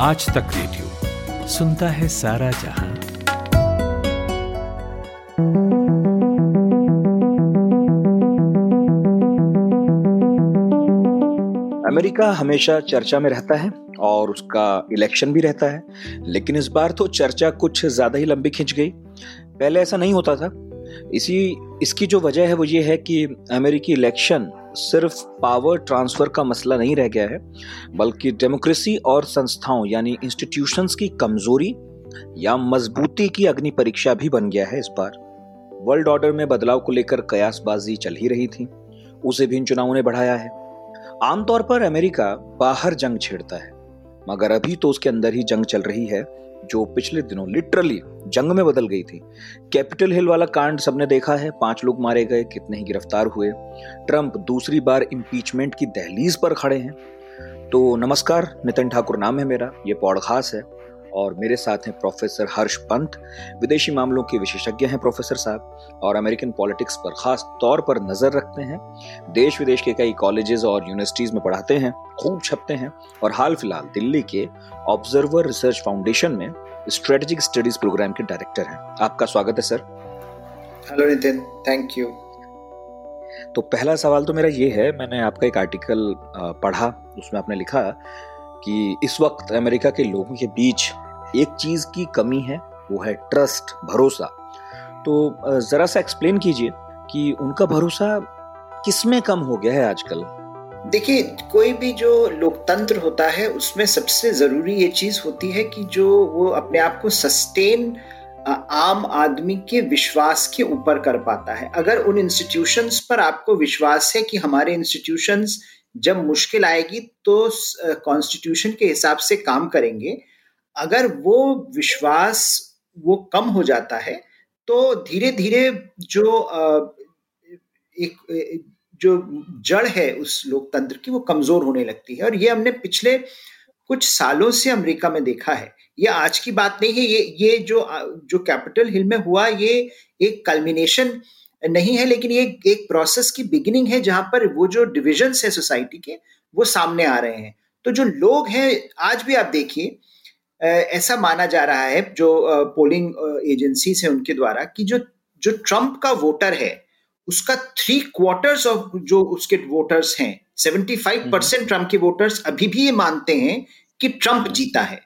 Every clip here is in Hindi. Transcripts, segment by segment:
आज तक रेडियो सुनता है सारा जहाँ। अमेरिका हमेशा चर्चा में रहता है और उसका इलेक्शन भी रहता है, लेकिन इस बार तो चर्चा कुछ ज़्यादा ही लंबी खिंच गई। पहले ऐसा नहीं होता था इसी, इसकी जो वजह है वो ये है कि अमेरिकी इलेक्शन सिर्फ़ पावर ट्रांसफ़र का मसला नहीं रह गया है, बल्कि डेमोक्रेसी और संस्थाओं, यानी इंस्टीट्यूशंस की कमज़ोरी या मजबूती की अग्नि परीक्षा भी बन गया है इस बार। वर्ल्ड ऑर्डर में बदलाव को लेकर कयासबाजी चल ही रही थी, उसे भी इन चुनावों ने बढ़ाया है। आमतौर पर अमेरिका बाहर जंग छेड़ता है, मगर अभी तो उसके अंदर ही जंग चल रही है। जो पिछले दिनों लिटरली जंग में बदल गई थी। कैपिटल हिल वाला कांड सबने देखा है। पाँच लोग मारे गए, कितने ही गिरफ़्तार हुए। ट्रंप दूसरी बार इम्पीचमेंट की दहलीज पर खड़े हैं। तो नमस्कार, नितिन ठाकुर नाम है मेरा। ये पॉडकास्ट है। और मेरे साथ हैं प्रोफेसर हर्ष पंत विदेशी मामलों के विशेषज्ञ हैं प्रोफेसर साहब और अमेरिकन पॉलिटिक्स पर खास तौर पर नज़र रखते हैं। देश विदेश के कई कॉलेजेस और यूनिवर्सिटीज में पढ़ाते हैं खूब छपते हैं और हाल फ़िलहाल दिल्ली के ऑब्जर्वर रिसर्च फाउंडेशन में स्ट्रेटेजिक स्टडीज़ प्रोग्राम के डायरेक्टर हैं। आपका स्वागत है sir. Hello Nitin. Thank you तो पहला सवाल तो मेरा ये है मैंने आपका एक आर्टिकल पढ़ा उसमें आपने लिखा कि इस वक्त अमेरिका के लोगों के बीच एक चीज़ की कमी है, वो है ट्रस्ट भरोसा। तो जरा सा एक्सप्लेन कीजिए कि उनका भरोसा किसमें कम हो गया है आजकल? देखिए, कोई भी जो लोकतंत्र होता है, उसमें सबसे ज़रूरी ये चीज़ होती है कि जो वो अपने आप को सस्टेन आम आदमी के विश्वास के ऊपर कर पाता है। अगर उन इंस्टीट्यूशंस पर आपको विश्वास है कि हमारे इंस्टीट्यूशंस जब मुश्किल आएगी तो कॉन्स्टिट्यूशन के हिसाब से काम करेंगे अगर वो विश्वास वो कम हो जाता है तो धीरे धीरे जो एक, जो जड़ है उस लोकतंत्र की वो कमज़ोर होने लगती है। और ये हमने पिछले कुछ सालों से अमेरिका में देखा है। ये आज की बात नहीं है, ये ये जो जो कैपिटल हिल में हुआ, ये एक कल्मिनेशन नहीं है, लेकिन ये एक प्रोसेस की बिगिनिंग है, जहाँ पर वो जो डिविजन्स है सोसाइटी के, वो सामने आ रहे हैं। तो जो लोग हैं, आज भी आप देखिए ऐसा माना जा रहा है जो पोलिंग एजेंसी है उनके द्वारा कि जो जो ट्रंप का वोटर है उसका थ्री क्वार्टर्स ऑफ़ जो उसके वोटर्स हैं सेवेंटी फाइव परसेंट ट्रंप के वोटर्स अभी भी ये मानते हैं कि ट्रंप जीता है।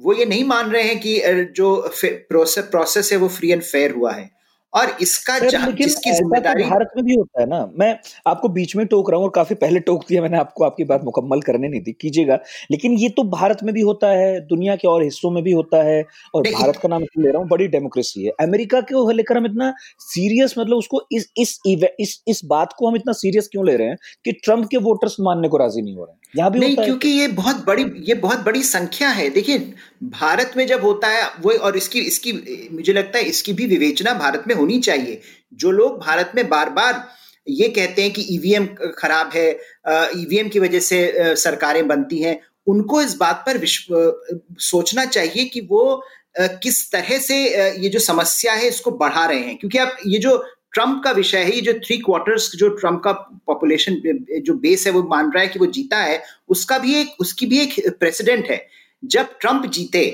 वो ये नहीं मान रहे हैं कि जो प्रोसेस प्रोसेस है वो फ्री एंड फेयर हुआ है। और इसका जिसकी तो ज़िम्मेदारी भारत में भी होता है ना। मैं आपको बीच में टोक रहा हूँ और काफ़ी पहले टोक दिया मैंने आपको आपकी बात मुकम्मल करने नहीं दी कीजिएगा। लेकिन ये तो भारत में भी होता है दुनिया के और हिस्सों में भी होता है और भारत का नाम ले रहा हूँ बड़ी डेमोक्रेसी है। अमेरिका को लेकर हम इतना सीरियस मतलब उसको इस इस इस इस बात को हम इतना सीरियस क्यों ले रहे हैं कि ट्रंप के वोटर्स मानने को राज़ी नहीं हो रहे हैं? यहाँ भी नहीं क्योंकि ये बहुत बड़ी ये बहुत बड़ी संख्या है। देखिए भारत में जब होता है वो और इसकी इसकी, मुझे लगता है इसकी भी विवेचना भारत में होनी चाहिए। जो लोग भारत में बार बार ये कहते हैं कि ईवीएम खराब है ईवीएम की वजह से सरकारें बनती हैं, उनको इस बात पर सोचना चाहिए कि वो किस तरह से ये जो समस्या है इसको बढ़ा रहे हैं। क्योंकि आप, ये जो ट्रंप का विषय है, ये जो थ्री क्वार्टर्स जो ट्रंप का पॉपुलेशन जो बेस है, वो मान रहा है कि वो जीता है, उसका भी एक, उसकी भी एक प्रेसिडेंट है। जब ट्रंप जीते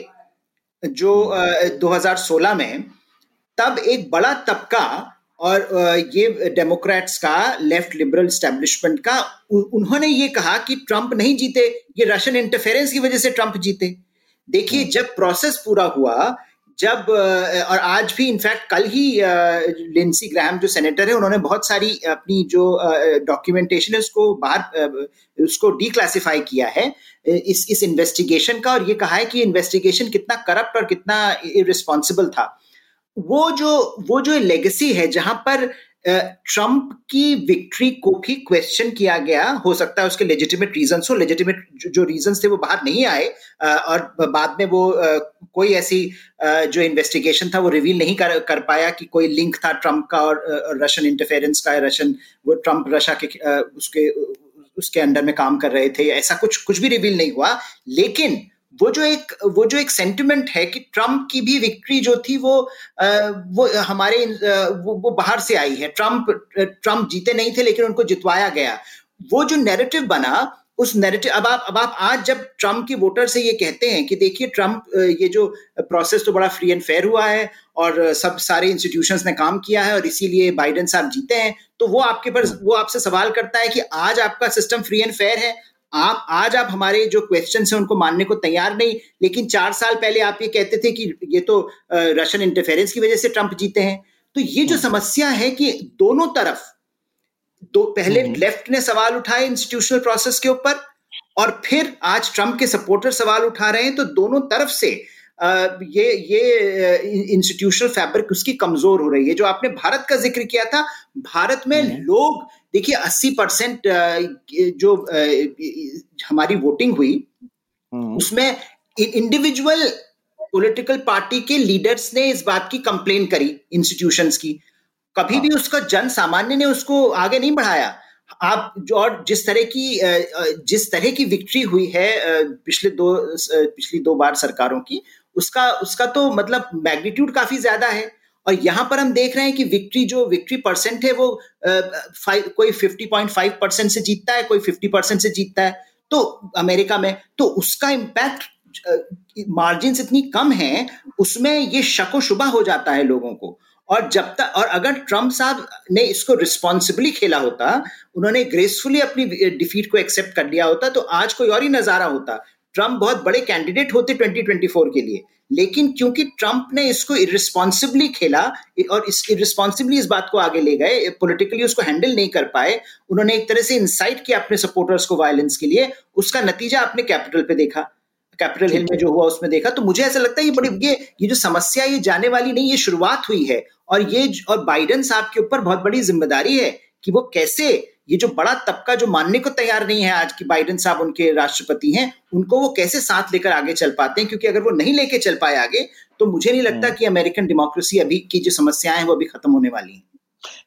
जो 2016 में तब एक बड़ा तबका और ये डेमोक्रेट्स का लेफ़्ट लिबरल स्टैब्लिशमेंट का उन्होंने ये कहा कि ट्रंप नहीं जीते ये रशियन इंटरफेरेंस की वजह से ट्रंप जीते देखिए हम्म। जब प्रोसेस पूरा हुआ जब और आज भी इनफैक्ट कल ही लिंसी ग्राहम जो सेनेटर है, उन्होंने बहुत सारी अपनी जो डॉक्यूमेंटेशन है, उसको बाहर उसको डीक्लासिफाई किया है इस इस इन्वेस्टिगेशन का, और ये कहा है कि इन्वेस्टिगेशन कितना करप्ट और कितना इरिस्पॉन्सिबल था। वो जो वो जो लेगेसी है, जहाँ पर ट्रंप की विक्ट्री को भी क्वेश्चन किया गया, हो सकता है उसके लेजिटिमेट रीजन हो लेजिटिमेट जो रीजन थे, वो बाहर नहीं आए और बाद में वो कोई ऐसी जो इन्वेस्टिगेशन था वो रिवील नहीं कर कर पाया कि कोई लिंक था ट्रंप का और रशियन इंटरफेरेंस का रशियन वो ट्रंप रशिया के उसके उसके अंडर में काम कर रहे थे ऐसा कुछ कुछ भी रिवील नहीं हुआ। लेकिन वो जो एक वो जो एक सेंटिमेंट है कि ट्रंप की भी विक्ट्री जो थी वो वो हमारे वो, वो बाहर से आई है। ट्रंप ट्रंप जीते नहीं थे लेकिन उनको जितवाया गया। वो जो नैरेटिव बना उस नैरेटिव अब आप अब आप आज जब ट्रंप के वोटर से ये कहते हैं कि देखिए ट्रंप ये जो प्रोसेस तो बड़ा फ्री एंड फेयर हुआ है और सब सारे इंस्टीट्यूशंस ने काम किया है और इसीलिए बाइडेन साहब जीते हैं तो वो आपके पर वो आपसे सवाल करता है कि आज आपका सिस्टम फ्री एंड फेयर है आप आज आप हमारे जो क्वेश्चन है उनको मानने को तैयार नहीं लेकिन चार साल पहले आप ये कहते थे कि ये तो रशियन इंटरफेरेंस की वजह से ट्रंप जीते हैं तो ये जो हम्म। समस्या है कि दोनों तरफ़ दो पहले लेफ़्ट हम्म। ने सवाल उठाए इंस्टीट्यूशनल प्रोसेस के ऊपर और फिर आज ट्रंप के सपोर्टर सवाल उठा रहे हैं तो दोनों तरफ़ से ये ये इंस्टीट्यूशनल फैब्रिक उसकी कमज़ोर हो रही है जो आपने भारत का ज़िक्र किया था भारत में हम्म। लोग देखिए 80 परसेंट जो हमारी वोटिंग हुई हम्म। उसमें इंडिविजुअल पॉलिटिकल पार्टी के लीडर्स ने इस बात की कंप्लेन करी इंस्टीट्यूशंस की कभी हाँ। भी उसका जन सामान्य ने उसको आगे नहीं बढ़ाया। आप जो और जिस तरह की जिस तरह की विक्ट्री हुई है पिछले दो पिछली दो बार सरकारों की उसका उसका तो मतलब मैग्नीट्यूड काफ़ी ज़्यादा है। और यहाँ पर हम देख रहे हैं कि विक्ट्री जो विक्ट्री परसेंट है वो कोई 50.5 परसेंट से जीतता है कोई 50 परसेंट से जीतता है। तो अमेरिका में तो उसका इम्पैक्ट मार्जिन इतनी कम है उसमें ये शको शुबा हो जाता है लोगों को। और जब तक और अगर ट्रंप साहब ने इसको रिस्पॉन्सिबली खेला होता उन्होंने ग्रेसफुली अपनी डिफीट को एक्सेप्ट कर लिया होता तो आज कोई और ही नज़ारा होता। ट्रंप बहुत बड़े कैंडिडेट होते 2024 के लिए। लेकिन क्योंकि ट्रंप ने इसको इरिस्पॉन्सिबली खेला और इस इरिस्पॉन्सिबली इस बात को आगे ले गए पॉलिटिकली उसको हैंडल नहीं कर पाए उन्होंने एक तरह से इंसाइट किया अपने सपोर्टर्स को वायलेंस के लिए उसका नतीजा आपने कैपिटल पे देखा। कैपिटल हिल में जो हुआ उसमें देखा। तो मुझे ऐसा लगता है ये बड़ी ये ये जो समस्या ये जाने वाली नहीं ये शुरुआत हुई है। और ये और बाइडन साहब के ऊपर बहुत बड़ी ज़िम्मेदारी है कि वो कैसे ये जो बड़ा तबका जो मानने को तैयार नहीं है आज की बाइडन साहब उनके राष्ट्रपति हैं उनको वो कैसे साथ लेकर आगे चल पाते हैं क्योंकि अगर वो नहीं लेके चल पाए आगे तो मुझे नहीं लगता हम्म। कि अमेरिकन डेमोक्रेसी अभी की जो समस्याएँ हैं वो अभी खत्म होने वाली हैं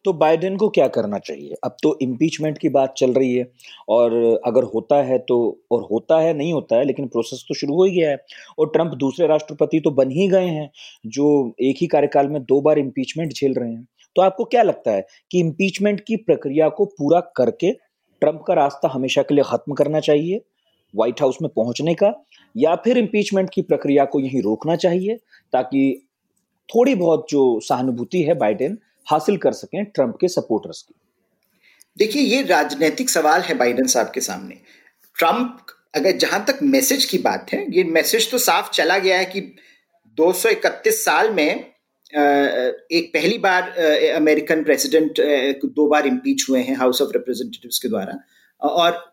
तो बाइडेन को क्या करना चाहिए? अब तो इम्पीचमेंट की बात चल रही है और अगर होता है तो और होता है, नहीं होता है, लेकिन प्रोसेस तो शुरू हो ही गया है। और ट्रंप दूसरे राष्ट्रपति तो बन ही गए हैं, जो एक ही कार्यकाल में दो बार इम्पीचमेंट झेल रहे हैं। तो आपको क्या लगता है कि इम्पीचमेंट की प्रक्रिया को पूरा करके ट्रंप का रास्ता हमेशा के लिए खत्म करना चाहिए व्हाइट हाउस में पहुँचने का, या फिर इम्पीचमेंट की प्रक्रिया को यहीं रोकना चाहिए, ताकि थोड़ी बहुत जो सहानुभूति है बाइडेन हासिल कर सकें ट्रंप के सपोर्टर्स की। देखिए, ये राजनीतिक सवाल है बाइडेन साहब के सामने। ट्रंप, अगर जहाँ तक मैसेज की बात है, ये मैसेज तो साफ़ चला गया है कि 231 साल में एक पहली बार अमेरिकन प्रेसिडेंट दो बार इम्पीच हुए हैं हाउस ऑफ़ रिप्रेजेंटेटिव्स के द्वारा। और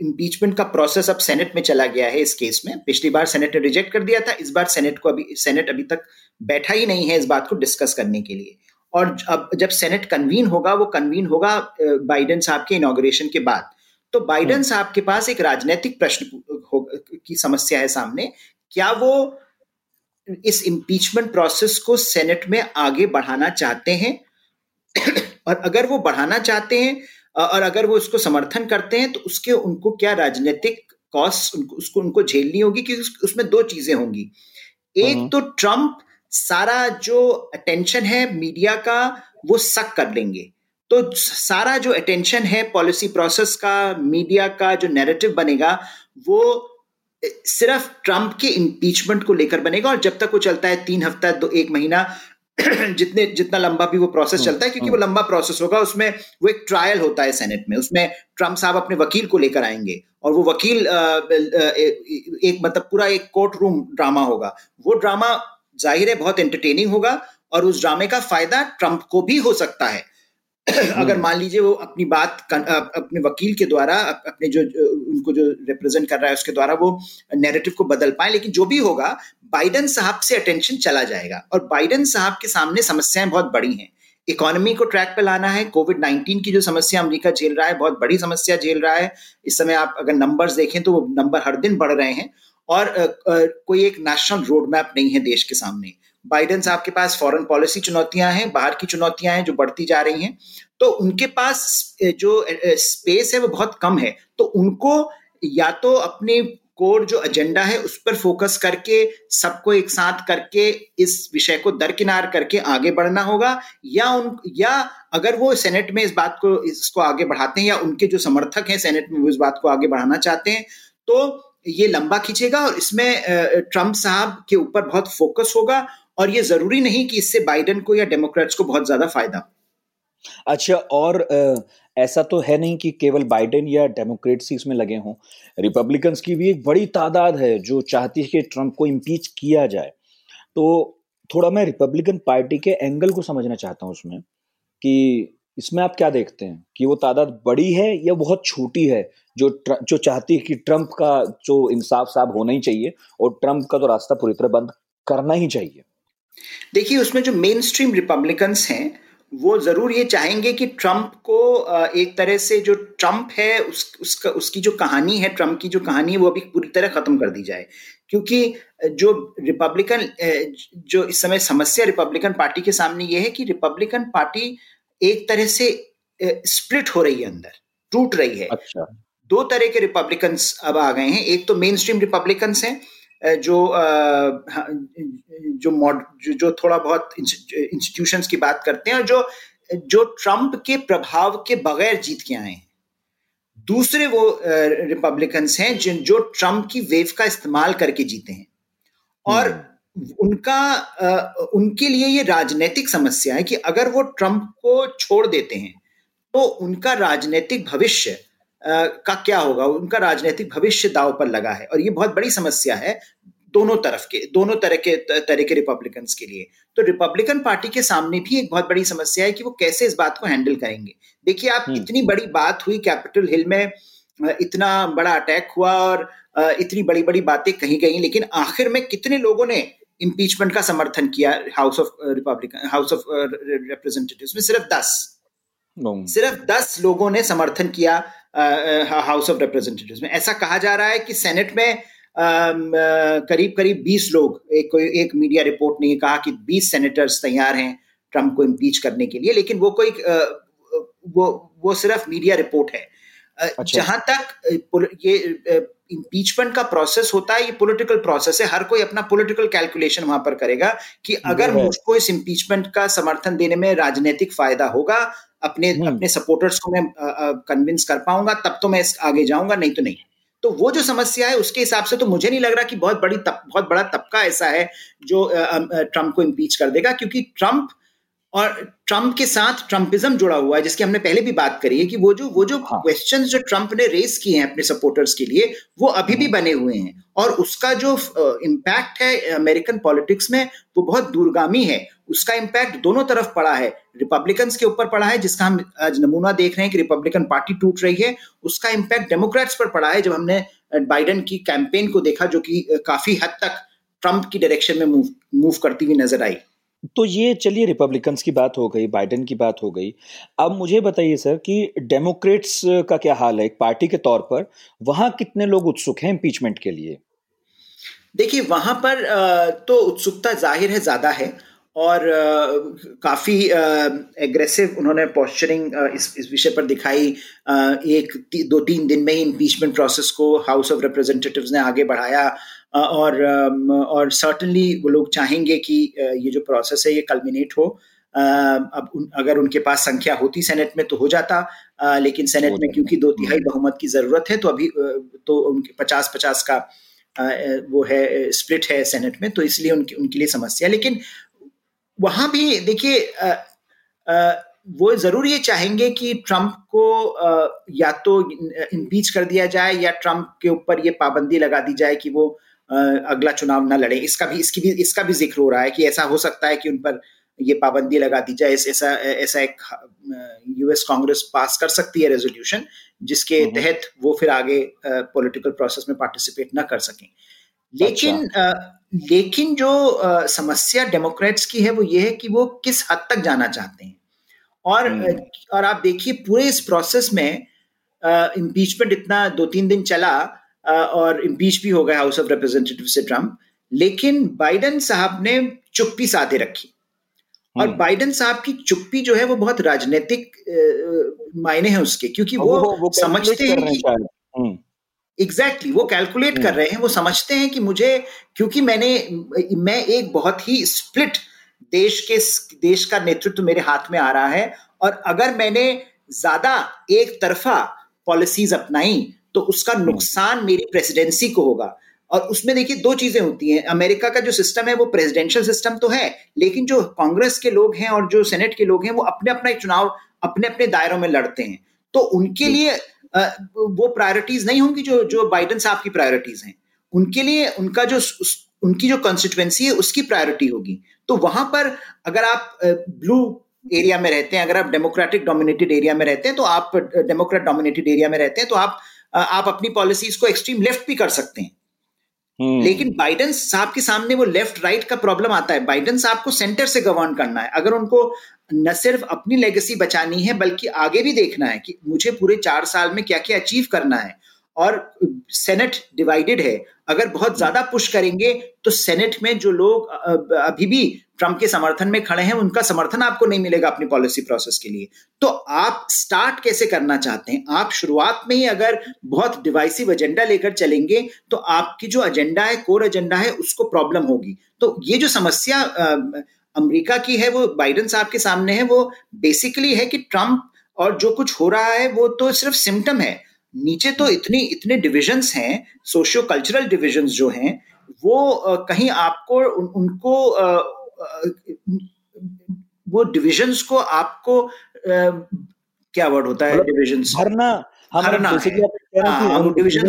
इम्पीचमेंट का प्रोसेस अब सेनेट में चला गया है इस केस में। पिछली बार सेनेट ने रिजेक्ट कर दिया था, इस बार सेनेट को अभी सेनेट अभी तक बैठा ही नहीं है इस बात को डिस्कस करने के लिए। और अब जब सेनेट कन्वीन होगा वो कन्वीन होगा बाइडेन साहब के इनोग्रेशन के बाद। तो बाइडेन हम्म। साहब के पास एक राजनीतिक प्रश्न की समस्या है सामने। क्या वो इस इम्पीचमेंट प्रोसेस को सेनेट में आगे बढ़ाना चाहते हैं? और अगर वो बढ़ाना चाहते हैं और अगर वो उसको समर्थन करते हैं तो उसके उनको क्या राजनीतिक कॉस्ट उनको उसको उनको झेलनी होगी? क्योंकि उसमें दो चीज़ें होंगी। एक हम्म। तो ट्रंप सारा जो अटेंशन है मीडिया का वो सक कर लेंगे तो सारा जो अटेंशन है पॉलिसी प्रोसेस का मीडिया का जो नैरेटिव बनेगा वो सिर्फ़ ट्रंप के इम्पीचमेंट को लेकर बनेगा और जब तक वो चलता है तीन हफ़्ता दो एक महीना जितने जितना लंबा भी वो प्रोसेस चलता है क्योंकि वो लंबा प्रोसेस होगा उसमें वो एक ट्रायल होता है सेनेट में उसमें ट्रंप साहब अपने वकील को लेकर आएँगे और वो वकील एक मतलब पूरा एक कोर्ट रूम ड्रामा होगा। वो ड्रामा ज़ाहिर है बहुत एंटरटेनिंग होगा और उस ड्रामे का फ़ायदा ट्रंप को भी हो सकता है। अगर हम्म। मान लीजिए वो अपनी बात अपने वकील के द्वारा अपने जो उनको जो रिप्रेजेंट कर रहा है उसके द्वारा वो नैरेटिव को बदल पाए लेकिन जो भी होगा बाइडन साहब से अटेंशन चला जाएगा और बाइडन साहब के सामने समस्याएँ बहुत बड़ी हैं। इकोनॉमी को ट्रैक पे लाना है कोविड नाइन्टीन की जो समस्या अमेरिका झेल रहा है बहुत बड़ी समस्या झेल रहा है। इस समय आप अगर नंबर्स देखें तो वो नंबर हर दिन बढ़ रहे हैं और कोई एक नेशनल रोड मैप नहीं है देश के सामने। बाइडेन साहब के पास फॉरेन पॉलिसी चुनौतियाँ हैं, बाहर की चुनौतियाँ हैं जो बढ़ती जा रही हैं। तो उनके पास जो स्पेस है वो बहुत कम है। तो उनको या तो अपने कोर जो एजेंडा है उस पर फोकस करके, सबको एक साथ करके, इस विषय को दरकिनार करके आगे बढ़ना होगा, या उन, या अगर वो सेनेट में इस बात को, इसको आगे बढ़ाते हैं, या उनके जो समर्थक हैं सेनेट में वो इस बात को आगे बढ़ाना चाहते हैं तो ये लंबा खींचेगा और इसमें ट्रंप साहब के ऊपर बहुत फोकस होगा और ये ज़रूरी नहीं कि इससे बाइडेन को या डेमोक्रेट्स को बहुत ज़्यादा फ़ायदा। अच्छा और ऐसा तो है नहीं कि केवल बाइडेन या डेमोक्रेट्स इसमें लगे हों। रिपब्लिकन्स की भी एक बड़ी तादाद है जो चाहती है कि ट्रंप को इम्पीच किया जाए। तो थोड़ा मैं रिपब्लिकन पार्टी के एंगल को समझना चाहता हूँ उसमें कि इसमें आप क्या देखते हैं? कि वो तादाद बड़ी है या बहुत छोटी है? जो ट्र, जो चाहती है कि ट्रंप का जो इंसाफ साहब होना ही चाहिए और ट्रंप का तो रास्ता पूरी तरह बंद करना ही चाहिए। देखिए उसमें जो मेन स्ट्रीम रिपब्लिकन्स हैं वो ज़रूर ये चाहेंगे कि ट्रंप को एक तरह से जो ट्रंप है उस उसका उसकी जो कहानी है ट्रंप की जो कहानी है वो अभी पूरी तरह खत्म कर दी जाए। क्योंकि जो रिपब्लिकन जो इस समय समस्या रिपब्लिकन पार्टी के सामने ये है कि रिपब्लिकन पार्टी एक तरह से स्प्लिट हो रही है अंदर टूट रही है। अच्छा। दो तरह के रिपब्लिकन्स अब आ गए हैं। एक तो मेन स्ट्रीम रिपब्लिकन्स हैं जो जो मॉड जो, जो थोड़ा बहुत इंस्टीट्यूशंस की बात करते हैं और जो जो ट्रंप के प्रभाव के बगैर जीत के आए हैं। दूसरे वो रिपब्लिकन्स हैं जिन जो ट्रंप की वेव का इस्तेमाल करके जीते हैं। और हम्म। उनका उनके लिए ये राजनीतिक समस्या है कि अगर वो ट्रंप को छोड़ देते हैं तो उनका राजनीतिक भविष्य का क्या होगा? उनका राजनीतिक भविष्य दाव पर लगा है। और ये बहुत बड़ी समस्या है दोनों तरफ़ के दोनों तरह के तरह के रिपब्लिकन्स के लिए। तो रिपब्लिकन पार्टी के सामने भी एक बहुत बड़ी समस्या है कि वो कैसे इस बात को हैंडल करेंगे। देखिए आप हम्म। इतनी बड़ी बात हुई कैपिटल हिल में इतना बड़ा अटैक हुआ और इतनी बड़ी बड़ी बातें कही गई लेकिन आखिर में कितने लोगों ने इम्पीचमेंट का समर्थन किया house of Republican house of representatives में सिर्फ़ दस। सिर्फ़ दस लोगों ने समर्थन किया हाउस ऑफ़ रिप्रेजेंटेटिव्स में। ऐसा कहा जा रहा है कि सेनेट में करीब करीब 20 लोग एक कोई एक मीडिया रिपोर्ट ने कहा कि 20 सेनेटर्स तैयार हैं ट्रंप को इम्पीच करने के लिए लेकिन वो कोई वो वो सिर्फ़ मीडिया रिपोर्ट है। अच्छा। जहाँ तक ये इम्पीचमेंट का प्रोसेस होता है ये पॉलिटिकल प्रोसेस है। हर कोई अपना पॉलिटिकल कैलकुलेशन वहाँ पर करेगा कि अगर मुझको इस इम्पीचमेंट का समर्थन देने में राजनीतिक फ़ायदा होगा अपने हम्म। अपने सपोर्टर्स को मैं कन्विंस कर पाऊँगा तब तो मैं आगे जाऊँगा नहीं तो नहीं। तो वो जो समस्या है उसके हिसाब से तो मुझे नहीं लग रहा कि बहुत बड़ी तब, बहुत बड़ा तबका ऐसा है जो ट्रंप को इम्पीच कर देगा क्योंकि ट्रंप और ट्रंप के साथ ट्रंपिज्म जुड़ा हुआ है जिसकी हमने पहले भी बात करी है कि वो जो वो जो हाँ. क्वेश्चन जो ट्रंप ने रेस किए हैं अपने सपोर्टर्स के लिए वो अभी भी हम्म। बने हुए हैं। और उसका जो इम्पैक्ट है अमेरिकन पॉलिटिक्स में वो बहुत दूरगामी है। उसका इम्पैक्ट दोनों तरफ़ पड़ा है। रिपब्लिकन्स के ऊपर पड़ा है जिसका हम आज नमूना देख रहे हैं कि रिपब्लिकन पार्टी टूट रही है। उसका इम्पैक्ट डेमोक्रेट्स पर पड़ा है जब हमने बाइडन की कैंपेन को देखा जो कि काफ़ी हद तक ट्रंप की डायरेक्शन में मूव मूव करती हुई नज़र आई। तो ये चलिए रिपब्लिकन्स की बात हो गई बाइडेन की बात हो गई। अब मुझे बताइए सर कि डेमोक्रेट्स का क्या हाल है? एक पार्टी के तौर पर वहाँ कितने लोग उत्सुक हैं इम्पीचमेंट के लिए? देखिए, वहाँ पर तो उत्सुकता ज़ाहिर है ज़्यादा है। और काफ़ी एग्रेसिव उन्होंने पॉस्चरिंग इस इस विषय पर दिखाई। एक ती, दो तीन दिन में ही इम्पीचमेंट प्रोसेस को हाउस ऑफ़ रिप्रेजेंटेटिव्स ने आगे बढ़ाया। और और सर्टनली वो लोग चाहेंगे कि ये जो प्रोसेस है ये कल्मिनेट हो। अब उन, अगर उनके पास संख्या होती सेनेट में तो हो जाता। लेकिन सेनेट में क्योंकि दो तिहाई बहुमत की ज़रूरत है तो अभी तो उनके पचास पचास का वो है स्प्लिट है सेनेट में तो इसलिए उनकी उनके लिए समस्या लेकिन वहाँ भी देखिए वो ज़रूर ये चाहेंगे कि ट्रंप को या तो इम्पीच कर दिया जाए या ट्रंप के ऊपर ये पाबंदी लगा दी जाए कि वो अगला चुनाव न लड़े। इसका भी इसकी भी इसका भी ज़िक्र हो रहा है कि ऐसा हो सकता है कि उन पर ये पाबंदी लगा दी जाए। ऐसा ऐसा एक यूएस कांग्रेस पास कर सकती है रेजोल्यूशन जिसके हम्म। तहत वो फिर आगे पॉलिटिकल प्रोसेस में पार्टिसिपेट ना कर सकें। लेकिन अच्छा। लेकिन जो आ, समस्या डेमोक्रेट्स की है वो ये है कि वो किस हद तक जाना चाहते हैं और हम्म। और आप देखिए पूरे इस प्रोसेस में इम्पीचमेंट इतना दो तीन दिन चला आ, और इम्पीच भी हो गया हाउस ऑफ़ रिप्रेजेंटेटिव से ट्रंप लेकिन बाइडन साहब ने चुप्पी साधे रखी और हम्म। बाइडन साहब की चुप्पी जो है वो बहुत राजनीतिक मायने हैं उसके क्योंकि वो, वो, वो समझते हैं कि एग्जैक्टली exactly, वो कैलकुलेट कर हम्म। रहे हैं वो समझते हैं कि मुझे क्योंकि मैंने मैं एक बहुत ही स्प्लिट देश के देश का नेतृत्व मेरे हाथ में आ रहा है और अगर मैंने ज़्यादा एक तरफा पॉलिसीज़ अपनाई तो उसका हम्म। नुकसान मेरी प्रेसिडेंसी को होगा और उसमें देखिए दो चीज़ें होती हैं अमेरिका का जो सिस्टम है वो प्रेसिडेंशियल सिस्टम तो है लेकिन जो कांग्रेस के लोग हैं और जो सेनेट के लोग हैं वो अपने अपना चुनाव अपने अपने दायरों में लड़ते हैं तो उनके लिए वो प्रायोरिटीज नहीं होंगी जो जो बाइडन साहब की प्रायोरिटीज हैं। उनके लिए उनका जो उनकी जो कॉन्स्टिट्युएंसी है उसकी प्रायोरिटी होगी। तो वहाँ पर अगर आप ब्लू एरिया में रहते हैं अगर आप डेमोक्रेटिक डोमिनेटेड एरिया में रहते हैं तो आप डेमोक्रेट डोमिनेटेड एरिया में रहते हैं तो आप आप अपनी पॉलिसीज़ को एक्सट्रीम लेफ़्ट भी कर सकते हैं। हम्म। लेकिन बाइडन साहब के सामने वो लेफ़्ट राइट का प्रॉब्लम आता है। बाइडन साहब को सेंटर से गवर्न करना है। अगर उनको न सिर्फ़ अपनी लेगेसी बचानी है, बल्कि आगे भी देखना है कि मुझे पूरे चार साल में क्या क्या अचीव करना है। और सेनेट डिवाइडेड है। अगर बहुत ज़्यादा पुश करेंगे तो सेनेट में जो लोग अभी भी ट्रंप के समर्थन में खड़े हैं, उनका समर्थन आपको नहीं मिलेगा अपनी पॉलिसी प्रोसेस के लिए। तो आप स्टार्ट कैसे करना चाहते हैं? आप शुरुआत में ही अगर बहुत डिवाइसिव एजेंडा लेकर चलेंगे तो आपकी जो एजेंडा है कोर एजेंडा है, उसको प्रॉब्लम होगी। तो ये जो समस्या अमेरिका की है वो बाइडन साहब के सामने है वो बेसिकली है कि ट्रंप और जो कुछ हो रहा है वो तो सिर्फ़ सिम्टम है। नीचे तो इतनी इतने डिविजन्स हैं सोशियो कल्चरल डिविजन्स जो हैं वो कहीं आपको उन, उनको वो डिविजन्स को आपको क्या वर्ड होता है डिविजन्स भरना भरना हाँ,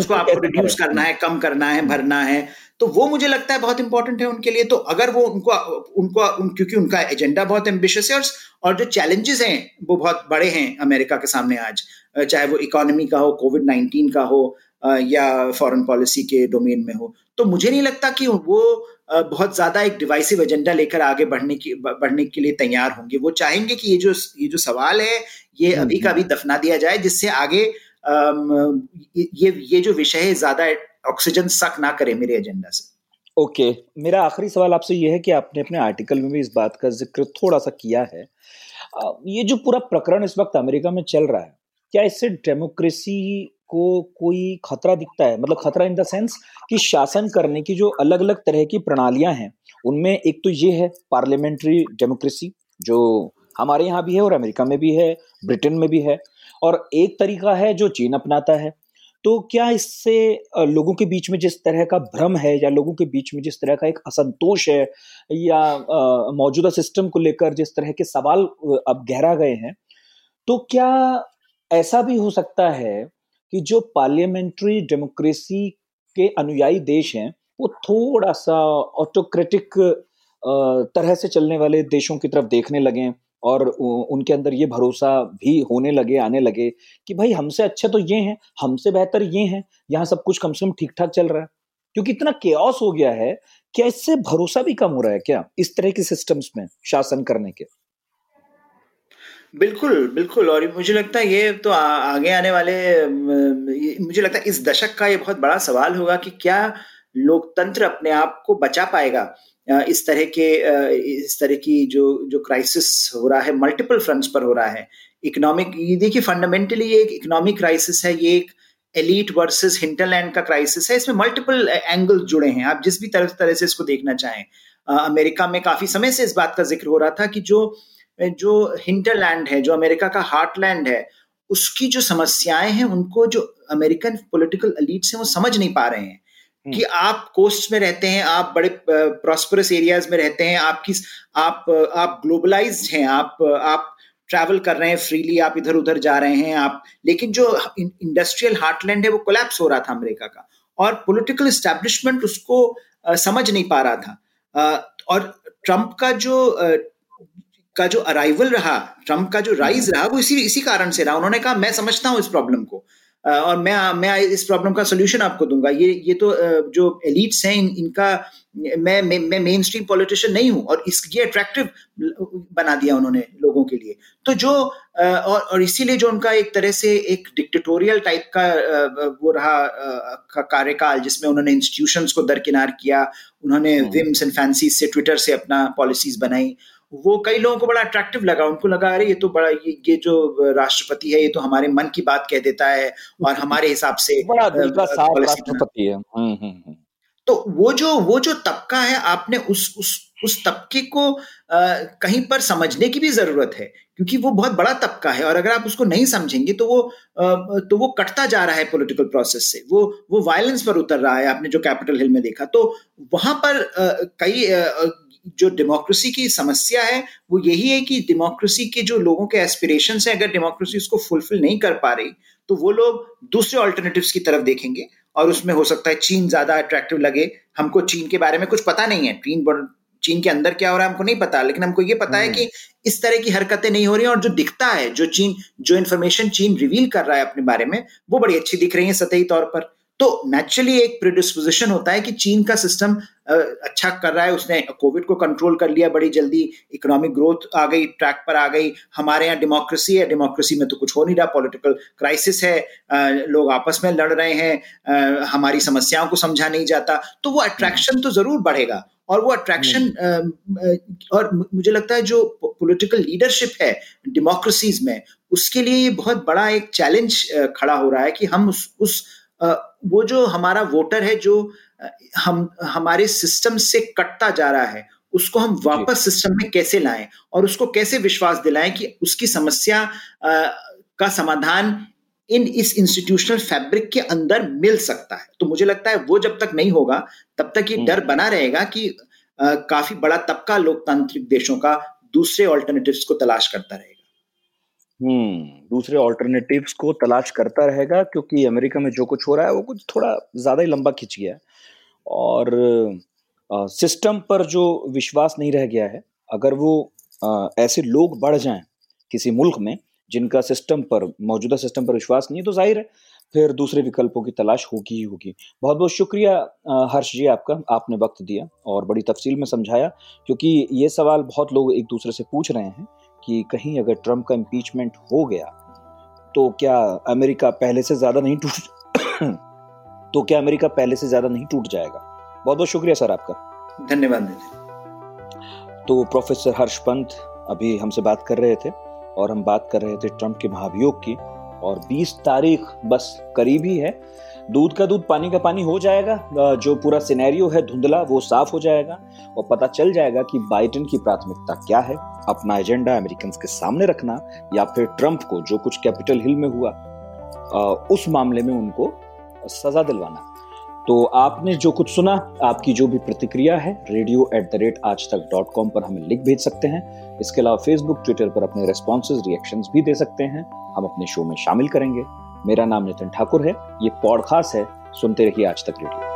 को आपको रिड्यूस करना है कम करना है भरना है। तो वो मुझे लगता है बहुत इंपॉर्टेंट है उनके लिए। तो अगर वो उनको उनको उन, क्योंकि उनका एजेंडा बहुत एम्बिशियस है और जो चैलेंजेस हैं वो बहुत बड़े हैं अमेरिका के सामने आज। चाहे वो इकोनॉमी का हो कोविड नाइन्टीन का हो या फॉरेन पॉलिसी के डोमेन में हो। तो मुझे नहीं लगता कि वो बहुत ज़्यादा एक डिवाइसिव एजेंडा लेकर आगे बढ़ने की बढ़ने के लिए तैयार होंगे। वो चाहेंगे कि ये जो ये जो सवाल है ये हम्म, अभी का अभी हम्म। दफना दिया जाए जिससे आगे ये ये जो विषय है, ज़्यादा ऑक्सीजन सक ना करे मेरे एजेंडा से। Okay okay. मेरा आखिरी सवाल आपसे ये है कि आपने अपने आर्टिकल में भी इस बात का ज़िक्र थोड़ा सा किया है। ये जो पूरा प्रकरण इस वक्त अमेरिका में चल रहा है, क्या इससे डेमोक्रेसी को कोई खतरा दिखता है? मतलब खतरा इन द सेंस कि शासन करने की जो अलग अलग तरह की प्रणालियाँ हैं, उनमें एक तो ये है पार्लियामेंट्री डेमोक्रेसी जो हमारे यहाँ भी है और अमेरिका में भी है, ब्रिटेन में भी है। और एक तरीका है जो चीन अपनाता है। तो क्या इससे लोगों के बीच में जिस तरह का भ्रम है या लोगों के बीच में जिस तरह का एक असंतोष है या मौजूदा सिस्टम को लेकर जिस तरह के सवाल अब गहरा गए हैं तो क्या ऐसा भी हो सकता है कि जो पार्लियामेंट्री डेमोक्रेसी के अनुयायी देश हैं, वो थोड़ा सा ऑटोक्रेटिक तरह से चलने वाले देशों की तरफ़ देखने लगे और उनके अंदर ये भरोसा भी होने लगे आने लगे कि भाई हमसे अच्छे तो ये हैं हमसे बेहतर ये हैं यहाँ सब कुछ कम से कम ठीक ठाक चल रहा है। क्योंकि इतना केस हो गया है क्या इससे भरोसा भी कम हो रहा है क्या इस तरह के सिस्टम्स में शासन करने के? बिल्कुल बिल्कुल और मुझे लगता है ये तो आ, आगे आने वाले मुझे लगता है इस दशक का ये बहुत बड़ा सवाल होगा कि क्या लोकतंत्र अपने आप को बचा पाएगा। इस तरह के इस तरह की जो जो क्राइसिस हो रहा है मल्टीपल फ्रंट्स पर हो रहा है। इकोनॉमिक ये देखिए फंडामेंटली एक इकोनॉमिक क्राइसिस है, ये एक एलिट वर्सेस हिंटरलैंड का क्राइसिस है। इसमें मल्टीपल एंगल जुड़े हैं। आप जिस भी तरह तरह से इसको देखना चाहें। अमेरिका में काफ़ी समय से इस बात का ज़िक्र हो रहा था कि जो जो हिंटरलैंड है, जो अमेरिका का हार्टलैंड है, उसकी जो समस्याएँ हैं, उनको जो अमेरिकन पॉलिटिकल एलिट्स हैं, वो समझ नहीं पा रहे हैं। कि आप कोस्ट में रहते हैं आप बड़े प्रॉस्परस एरियाज़ में रहते हैं आपकी आप आप ग्लोबलाइज्ड हैं आप आप ट्रैवल कर रहे हैं फ्रीली आप इधर उधर जा रहे हैं आप लेकिन जो इंडस्ट्रियल हार्टलैंड है वो कोलैप्स हो रहा था अमेरिका का और पॉलिटिकल स्टैब्लिशमेंट उसको आ, समझ नहीं पा रहा था। आ, और ट्रंप का जो आ, का जो अराइवल रहा ट्रंप का जो राइज हम्म। रहा वो इसी इसी कारण से रहा। उन्होंने कहा मैं समझता हूँ इस प्रॉब्लम को। और मैं मैं इस प्रॉब्लम का सोल्यूशन आपको दूँगा। ये ये तो जो एलिट्स हैं इन, इनका मैं मैं मेन स्ट्रीम पॉलिटिशियन नहीं हूँ और इस ये अट्रैक्टिव बना दिया उन्होंने लोगों के लिए। तो जो और और इसीलिए जो उनका एक तरह से एक डिक्टेटोरियल टाइप का वो रहा कार्यकाल जिसमें उन्होंने इंस्टीट्यूशंस को दरकिनार किया उन्होंने विम्स एंड फैंसीज से ट्विटर से अपना पॉलिसीज़ बनाई वो कई लोगों को बड़ा अट्रैक्टिव लगा उनको लगा अरे ये तो बड़ा ये, ये जो राष्ट्रपति है ये तो हमारे मन की बात कह देता है और हमारे हिसाब से राष्ट्रपति है। हम्म, हम्म, हम्म। तो वो जो वो जो तबका है आपने उस उस उस तबके को आ, कहीं पर समझने की भी ज़रूरत है क्योंकि वो बहुत बड़ा तबका है और अगर आप उसको नहीं समझेंगे तो वो आ, तो वो कटता जा रहा है पॉलिटिकल प्रोसेस से। वो वो वायलेंस पर उतर रहा है आपने जो कैपिटल हिल में देखा। तो वहाँ पर आ, कई जो डेमोक्रेसी की समस्या है वो यही है कि डेमोक्रेसी के जो लोगों के एस्पिरेशन है अगर डेमोक्रेसी उसको फुलफिल नहीं कर पा रही तो वो लोग दूसरे ऑल्टरनेटिव्स की तरफ़ देखेंगे और उसमें हो सकता है चीन ज़्यादा अट्रैक्टिव लगे। हमको चीन के बारे में कुछ पता नहीं है। चीन चीन के अंदर क्या हो रहा है हमको नहीं पता लेकिन हमको ये पता है हम्म। कि इस तरह की हरकतें नहीं हो रही और जो दिखता है जो चीन जो इन्फॉर्मेशन चीन रिवील कर रहा है अपने बारे में वो बड़ी अच्छी दिख रही है सतही तौर पर। तो नेचुरली एक प्रिडिस्पोजिशन होता है कि चीन का सिस्टम अच्छा कर रहा है उसने कोविड को कंट्रोल कर लिया बड़ी जल्दी इकोनॉमिक ग्रोथ आ गई ट्रैक पर आ गई हमारे यहाँ डेमोक्रेसी है डेमोक्रेसी में तो कुछ हो नहीं रहा पॉलिटिकल क्राइसिस है लोग आपस में लड़ रहे हैं हमारी समस्याओं को समझा नहीं जाता तो वो अट्रैक्शन तो ज़रूर बढ़ेगा और वो अट्रैक्शन हम्म। और मुझे लगता है जो पॉलिटिकल लीडरशिप है डेमोक्रेसीज में उसके लिए ये बहुत बड़ा एक चैलेंज खड़ा हो रहा है कि हम उस उस वो जो हमारा वोटर है जो हम हमारे सिस्टम से कटता जा रहा है उसको हम वापस सिस्टम में कैसे लाएँ और उसको कैसे विश्वास दिलाएँ कि उसकी समस्या का समाधान इन इस इंस्टीट्यूशनल फैब्रिक के अंदर मिल सकता है। तो मुझे लगता है वो जब तक नहीं होगा तब तक ये हम्म। डर बना रहेगा कि आ, काफ़ी बड़ा तबका लोकतांत्रिक देशों का दूसरे ऑल्टरनेटिव्स को तलाश करता रहेगा। हम्म दूसरे ऑल्टरनेटिव्स को तलाश करता रहेगा क्योंकि अमेरिका में जो कुछ हो रहा है वो कुछ थोड़ा ज़्यादा ही लंबा खिंच गया है। और सिस्टम पर जो विश्वास नहीं रह गया है अगर वो आ, ऐसे लोग बढ़ जाएँ किसी मुल्क में जिनका सिस्टम पर मौजूदा सिस्टम पर विश्वास नहीं है तो ज़ाहिर है फिर दूसरे विकल्पों की तलाश होगी ही होगी। बहुत बहुत शुक्रिया हर्ष जी आपका आपने वक्त दिया और बड़ी तफसील में समझाया क्योंकि ये सवाल बहुत लोग एक दूसरे से पूछ रहे हैं। कि कहीं अगर ट्रंप का इम्पीचमेंट हो गया तो क्या अमेरिका पहले से ज़्यादा नहीं टूट तो क्या अमेरिका पहले से ज़्यादा नहीं टूट जाएगा? बहुत बहुत शुक्रिया सर आपका। धन्यवाद तो प्रोफेसर हर्ष पंत अभी हमसे बात कर रहे थे और हम बात कर रहे थे ट्रंप के महाभियोग की और 20 तारीख बस करीब ही है। दूध का दूध पानी का पानी हो जाएगा जो पूरा सिनेरियो है धुंधला, वो साफ़ हो जाएगा और पता चल जाएगा कि बाइडेन की प्राथमिकता क्या है। अपना एजेंडा अमेरिकन के सामने रखना या फिर ट्रंप को, जो कुछ कैपिटल हिल में हुआ उस मामले में उनको सजा दिलवाना। तो आपने जो कुछ सुना, आपकी जो भी प्रतिक्रिया है रेडियो एट द रेट आज तक डॉट कॉम पर हमें लिख भेज सकते हैं। इसके अलावा फेसबुक ट्विटर पर अपने रेस्पॉन्सेज रिएक्शंस भी दे सकते हैं। हम अपने शो में शामिल करेंगे। मेरा नाम नितिन ठाकुर है। ये पॉडकास्ट है, सुनते रहिए आज तक रेडियो।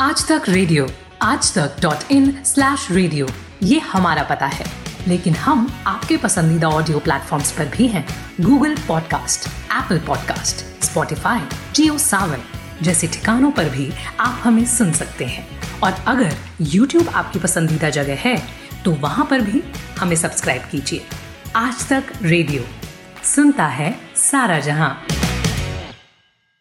आज तक रेडियो, आज तक डॉट इन स्लैश रेडियो ये हमारा पता है। लेकिन हम आपके पसंदीदा ऑडियो प्लेटफॉर्म्स पर भी हैं। Google podcast Apple podcast Spotify Jio Saavn जैसे ठिकानों पर भी आप हमें सुन सकते हैं। और अगर YouTube आपकी पसंदीदा जगह है तो वहाँ पर भी हमें सब्सक्राइब कीजिए। आज तक रेडियो, सुनता है सारा जहाँ।